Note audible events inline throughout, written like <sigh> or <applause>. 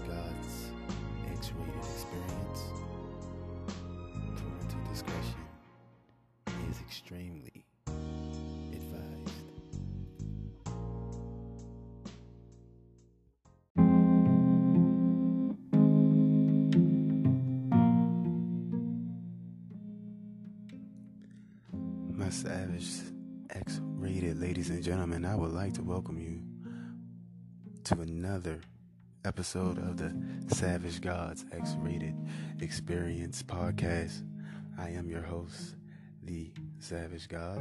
Gods X rated experience. Parental discretion is extremely advised. My Savage X rated ladies and gentlemen, I would like to welcome you to another episode of the Savage Gods X Rated Experience podcast. I am your host, the Savage God.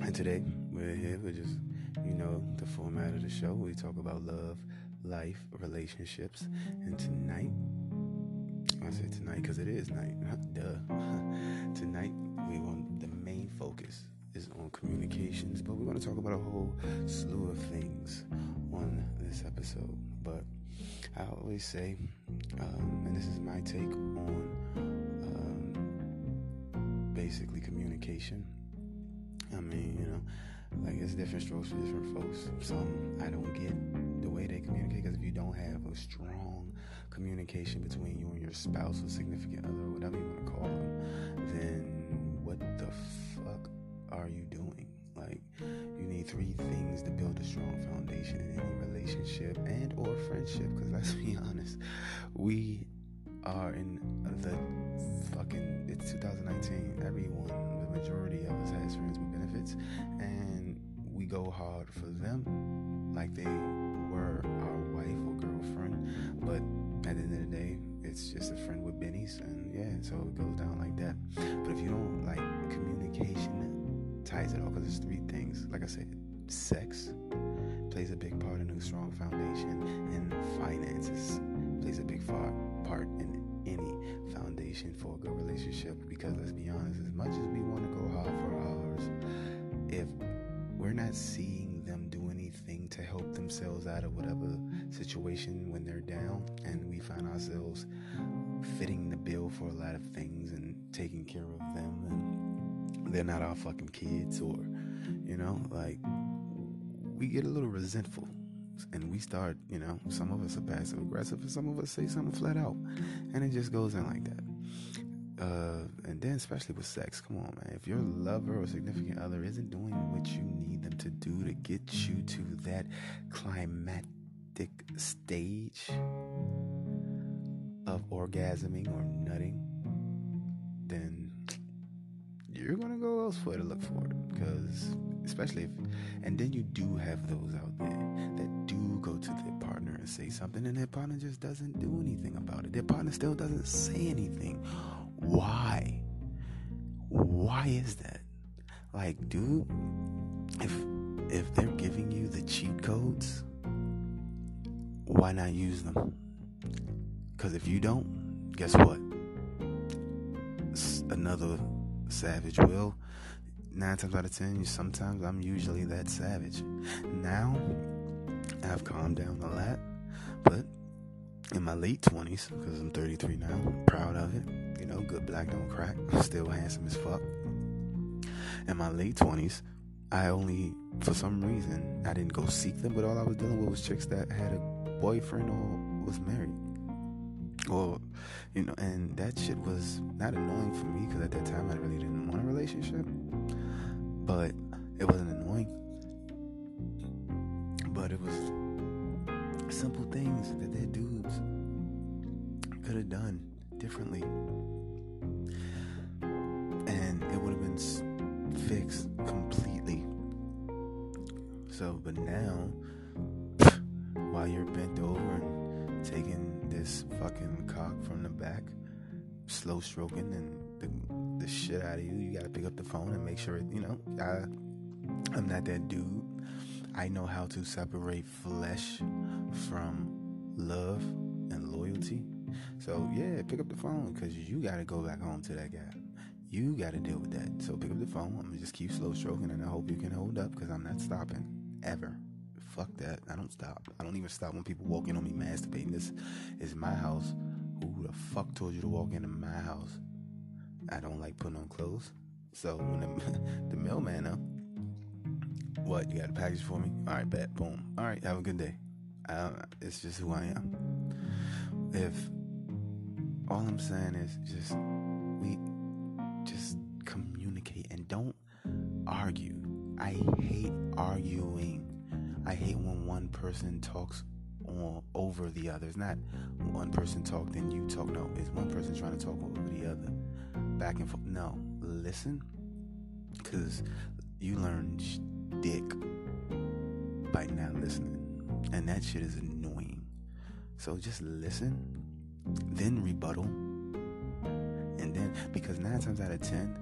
And today we're here with just, you know, the format of the show. We talk about love, life, relationships. And tonight, I say tonight because it is night, duh. <laughs> tonight, we want the main focus is on communications, but we're going to talk about a whole slew of things on this episode. But I always say, um, and this is my take on um, basically communication. I mean, you know, like it's different strokes for different folks. Some I don't get the way they communicate because if you don't have a strong communication between you and your spouse or significant other, whatever you want to call them, then what the fuck are you doing? Like, you need three things to build a strong relationship and or friendship. Because let's <laughs> be honest, we are in the fucking it's 2019. Everyone, the majority of us has friends with benefits, and we go hard for them like they were our wife or girlfriend. But at the end of the day, it's just a friend with bennies, and yeah, so it goes down like that. But if you don't like communication, ties it all because there's three things. Like I said, sex plays a big part in a strong foundation, and finances plays a big part in any foundation for a good relationship. Because let's be honest, as much as we want to go hard for ours, if we're not seeing them do anything to help themselves out of whatever situation when they're down, and we find ourselves fitting the bill for a lot of things and taking care of them, and they're not our fucking kids, or you know, like we get a little resentful and we start, you know, some of us are passive aggressive and some of us say something flat out. And it just goes in like that. Uh, and then, especially with sex, come on, man. If your lover or significant other isn't doing what you need them to do to get you to that climactic stage of orgasming or nutting, then you're gonna go elsewhere to look for it. Because, especially if, and then you do have those out there that do go to their partner and say something, and their partner just doesn't do anything about it. Their partner still doesn't say anything. Why? Why is that? Like, dude, if if they're giving you the cheat codes, why not use them? Because if you don't, guess what? Another savage will. Nine times out of ten, sometimes I'm usually that savage. Now, I've calmed down a lot, but in my late 20s, because I'm 33 now, proud of it. You know, good black don't crack, <laughs> still handsome as fuck. In my late 20s, I only, for some reason, I didn't go seek them, but all I was dealing with was chicks that had a boyfriend or was married. Or, you know, and that shit was not annoying for me because at that time I really didn't want a relationship. But it wasn't annoying. But it was simple things that their dudes could have done differently. And it would have been fixed completely. So, but now, while you're bent over and taking this fucking cock from the back, slow stroking and shit out of you, you gotta pick up the phone and make sure it, you know, I, I'm not that dude. I know how to separate flesh from love and loyalty. So yeah, pick up the phone because you gotta go back home to that guy. You gotta deal with that. So pick up the phone. I'm gonna just keep slow stroking, and I hope you can hold up because I'm not stopping ever. Fuck that. I don't stop. I don't even stop when people walk in on me masturbating. This is my house. Who the fuck told you to walk into my house? I don't like putting on clothes. So when the, <laughs> the mailman up, What? You got a package for me? All right, bet. Boom. All right, have a good day. Uh, it's just who I am. If all I'm saying is just we just communicate and don't argue. I hate arguing. I hate when one person talks on over the other. It's not one person talk then you talk. No, it's one person trying to talk over the other. Back and forth. No, listen, because you learn dick by not listening, and that shit is annoying. So just listen, then rebuttal, and then because nine times out of ten,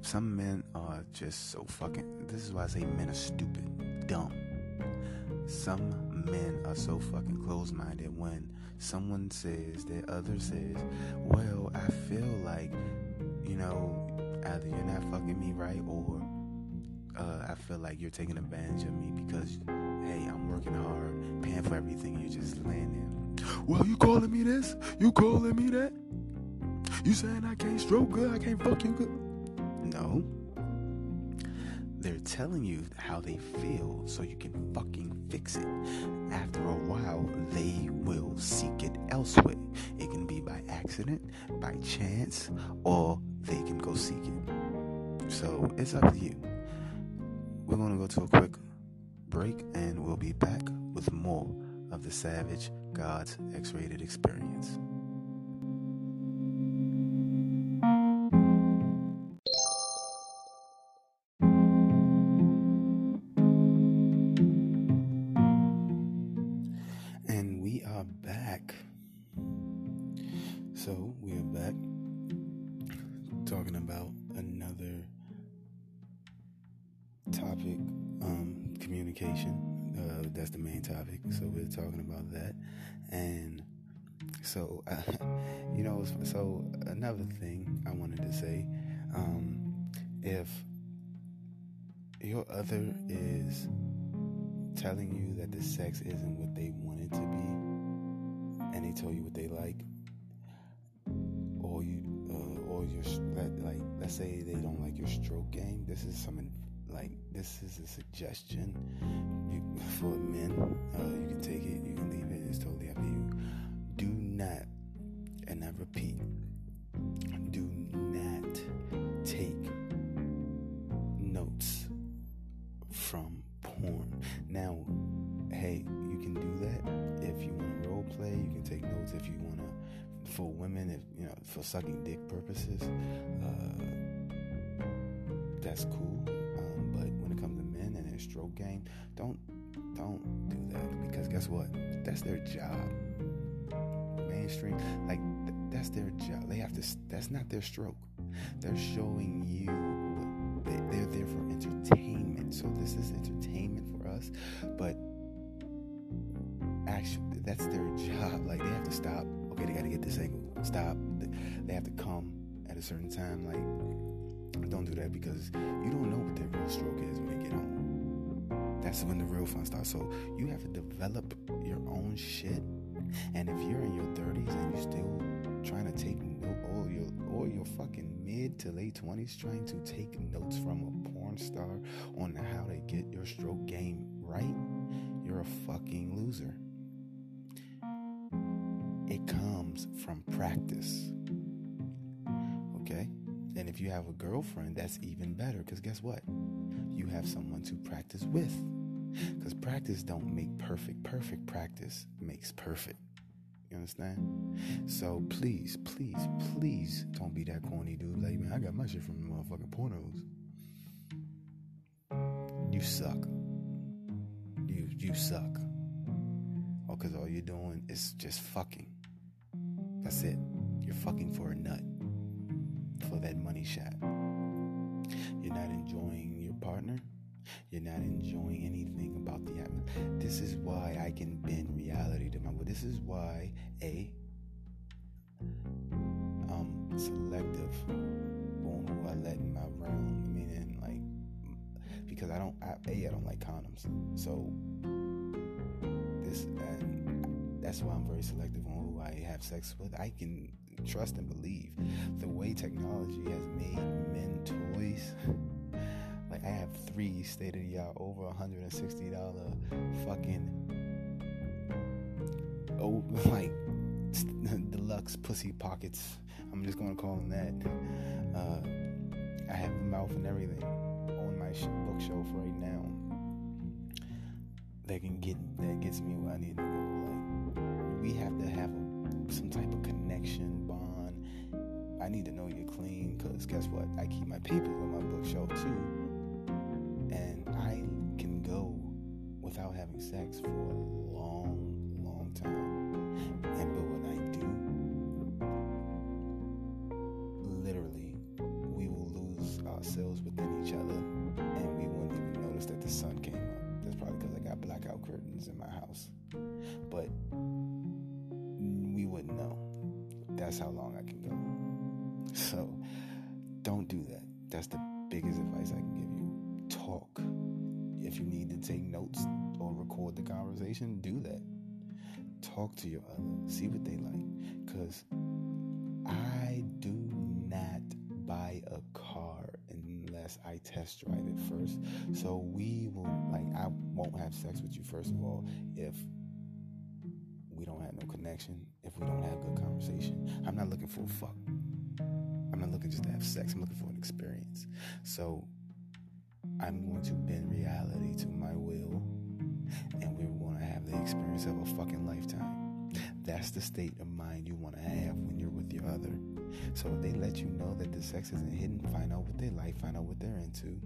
some men are just so fucking. This is why I say men are stupid, dumb. Some men are so fucking closed minded when someone says that other says, Well, I feel like, you know, either you're not fucking me right or uh, I feel like you're taking advantage of me because, hey, I'm working hard, paying for everything, you're just laying there. Well, you calling me this? You calling me that? You saying I can't stroke good? I can't fuck you good? No. They're telling you how they feel so you can fucking fix it. After a while, they will seek it elsewhere. It can be by accident, by chance, or they can go seek it. So it's up to you. We're going to go to a quick break and we'll be back with more of the Savage God's X rated experience. So, we're talking about that. And so, uh, <laughs> you know, so another thing I wanted to say um, if your other is telling you that the sex isn't what they want it to be, and they tell you what they like, or you, uh, or your like, let's say they don't like your stroke game. This is something like this is a suggestion you, for men. Uh, you can take it, you can leave it. It's totally up to you do not, and I repeat, do not take notes from porn. Now, hey, you can do that if you want to role play. You can take notes if you want to, for women, if you know, for sucking dick purposes. Uh, that's cool. Stroke game, don't don't do that because guess what? That's their job mainstream. Like th- that's their job. They have to. That's not their stroke. They're showing you. They, they're there for entertainment. So this is entertainment for us, but actually that's their job. <laughs> Like they have to stop. Okay, they got to get this angle. Stop. They have to come at a certain time. Like don't do that because you don't know what their real stroke is That's when the real fun starts. So you have to develop your own shit and if you're in your 30s and you're still trying to take note, or your or your fucking mid to late 20s trying to take notes from a porn star on how to get your stroke game right, you're a fucking loser. It comes from practice. Okay? And if you have a girlfriend, that's even better because guess what? You have someone to practice with. Because practice don't make perfect. Perfect practice makes perfect. You understand? So please, please, please don't be that corny dude. Like, man, I got my shit from the motherfucking pornos. You suck. You you suck. Oh, cause all you're doing is just fucking. That's it. You're fucking for a nut. For that money shot. You're not enjoying partner you're not enjoying anything about the atmosphere. This is why I can bend reality to my. will. This is why a um selective on who I let in my realm. Meaning like because I don't I, a I don't like condoms. So this and that's why I'm very selective on who I have sex with. I can trust and believe the way technology has made men toys. Three state of the art, over $160 fucking, oh, <laughs> like, <laughs> deluxe pussy pockets. I'm just gonna call them that. Uh, I have the mouth and everything on my bookshelf right now. That can get that gets me where I need to go. Like we have to have a, some type of connection bond. I need to know you're clean because guess what? I keep my papers on my bookshelf too, without having sex for a long, long time. And but when I do, literally, we will lose ourselves within each other, and we won't even notice that the sun came up. That's probably because I got blackout curtains in my house, but we wouldn't know. That's how long I conversation, do that. Talk to your other. See what they like. Because I do not buy a car unless I test drive it first. So we will, like, I won't have sex with you, first of all, if we don't have no connection, if we don't have good conversation. I'm not looking for a fuck. I'm not looking just to have sex. I'm looking for an experience. So I'm going to bend reality to my will, and we're going to have the experience of a fucking lifetime. That's the state of mind you want to have when you're with your other. So if they let you know that the sex isn't hidden, find out what they like, find out what they're into.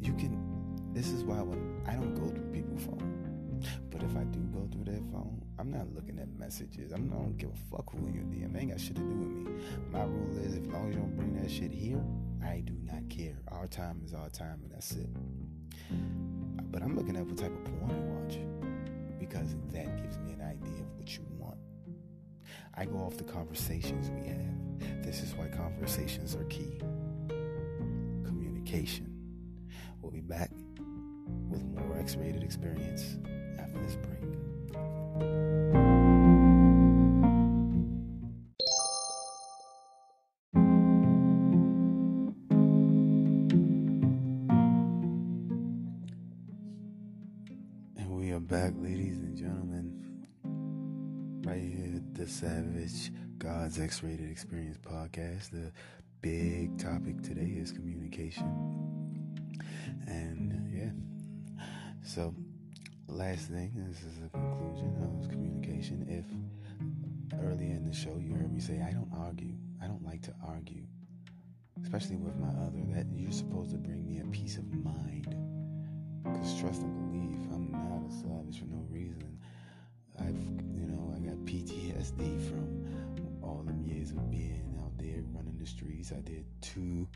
You can. This is why when I don't go through people's phone, but if I do go through their phone, I'm not looking at messages. I'm, I don't give a fuck who in your DM. It ain't got shit to do with me. My rule is, as long as you don't bring that shit here, I do not care. Our time is our time, and that's it. But I'm looking at what type of porn you watch because that gives me an idea of what you want. I go off the conversations we have. This is why conversations are key. Communication. We'll be back with more X rated experience after this break. Back, ladies and gentlemen. Right here, the Savage God's X Rated Experience podcast. The big topic today is communication. And yeah, so last thing, this is a conclusion of communication. If earlier in the show you heard me say, I don't argue, I don't like to argue, especially with my other, that you're supposed to bring me a peace of mind. Because trust and believe, I'm not a savage for no reason. I've, you know, I got PTSD from all them years of being out there running the streets. I did two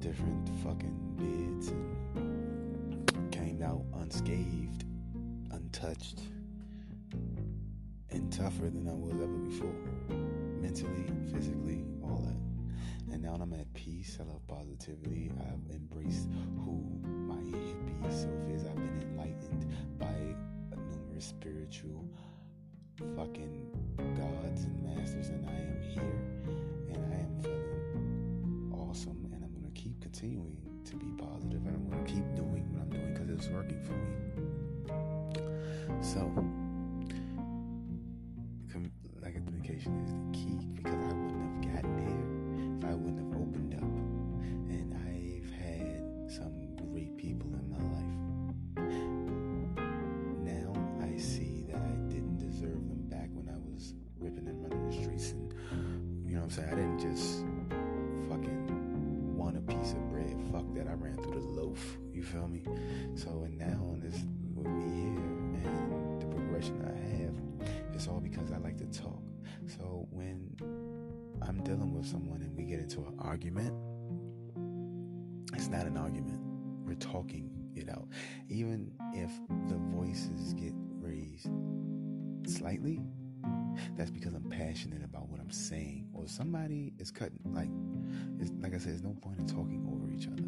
different fucking bids and came out unscathed, untouched, and tougher than I was ever before. Mentally, physically, all that. And now I'm at peace. I love positivity. I've embraced who my hippie self is. I've been enlightened by numerous spiritual fucking gods and masters, and I am here, and I am feeling awesome, and I'm gonna keep continuing to be positive, and I'm gonna keep doing what I'm doing because it's working for me. So, Through the loaf. You feel me? So and now on this with me here and the progression I have, it's all because I like to talk. So when I'm dealing with someone and we get into an argument, it's not an argument. We're talking it out. Even if the voices get raised slightly, that's because I'm passionate about what I'm saying. Or somebody is cutting like it's like I said, there's no point in talking over each other.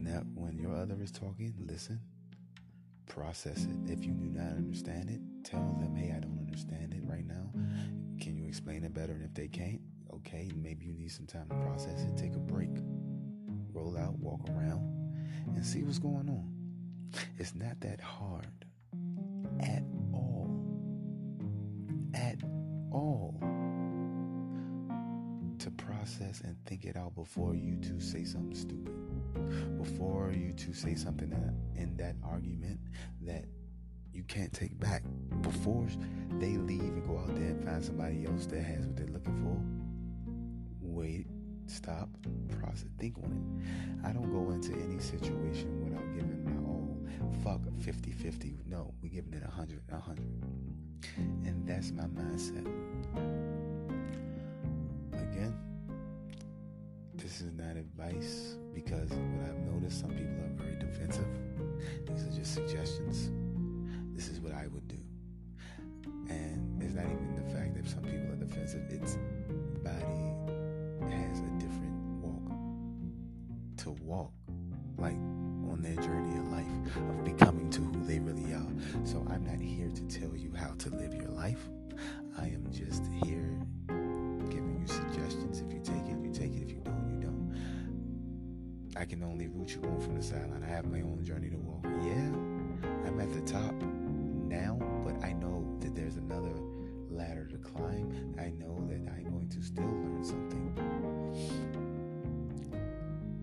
When that when your other is talking, listen, process it. If you do not understand it, tell them, hey, I don't understand it right now. Can you explain it better? And if they can't, okay, maybe you need some time to process it. Take a break. roll out, walk around, and see what's going on. It's not that hard at all. At all. Process and think it out before you two say something stupid. Before you two say something in that argument that you can't take back. Before they leave and go out there and find somebody else that has what they're looking for, wait, stop, process, think on it. I don't go into any situation without giving my all. Fuck 50 50. No, we're giving it 100 100. And that's my mindset. Again, this is not advice because what I've noticed, some people are very defensive. These are just suggestions. This is what I would do. And it's not even the fact that some people are defensive, it's body has a different walk to walk, like on their journey in life of becoming to who they really are. So I'm not here to tell you how to live your life. I am just here giving you suggestions. If you take it, I can only root you on from the sideline. I have my own journey to walk. Yeah, I'm at the top now, but I know that there's another ladder to climb. I know that I'm going to still learn something.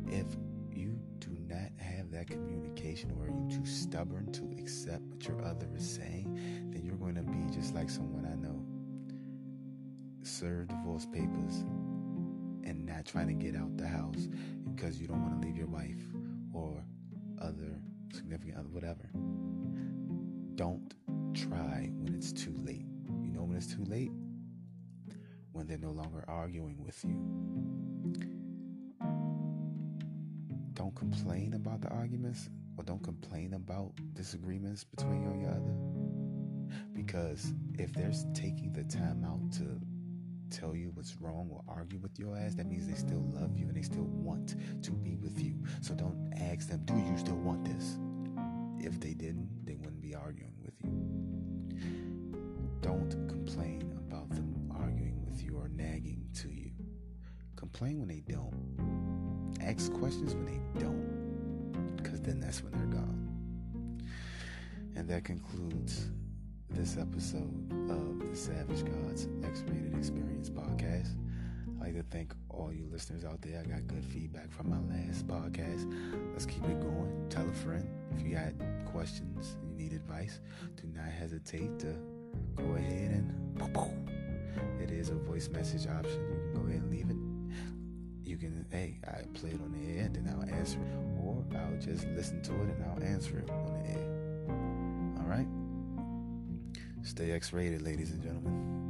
If you do not have that communication or are you too stubborn to accept what your other is saying, then you're going to be just like someone I know. Serve divorce papers and not trying to get out the house because you don't want to leave your wife or other significant other, whatever. Don't try when it's too late. You know when it's too late? When they're no longer arguing with you. Don't complain about the arguments or don't complain about disagreements between you and your other. Because if they're taking the time out to tell you what's wrong or argue with your ass, that means they still love you and they still want to be with you. So don't ask them, do you still want this? If they didn't, they wouldn't be arguing with you. Don't complain about them arguing with you or nagging to you. Complain when they don't. Ask questions when they don't, because then that's when they're gone. And that concludes this episode of the Savage Gods X Rated Experience podcast. I'd like to thank all you listeners out there. I got good feedback from my last podcast. Let's keep it going. Tell a friend if you got questions, you need advice. Do not hesitate to go ahead and <laughs> it is a voice message option. You can go ahead and leave it. You can, hey, I play it on the air and then I'll answer it, or I'll just listen to it and I'll answer it on the air. Stay X rated, ladies and gentlemen.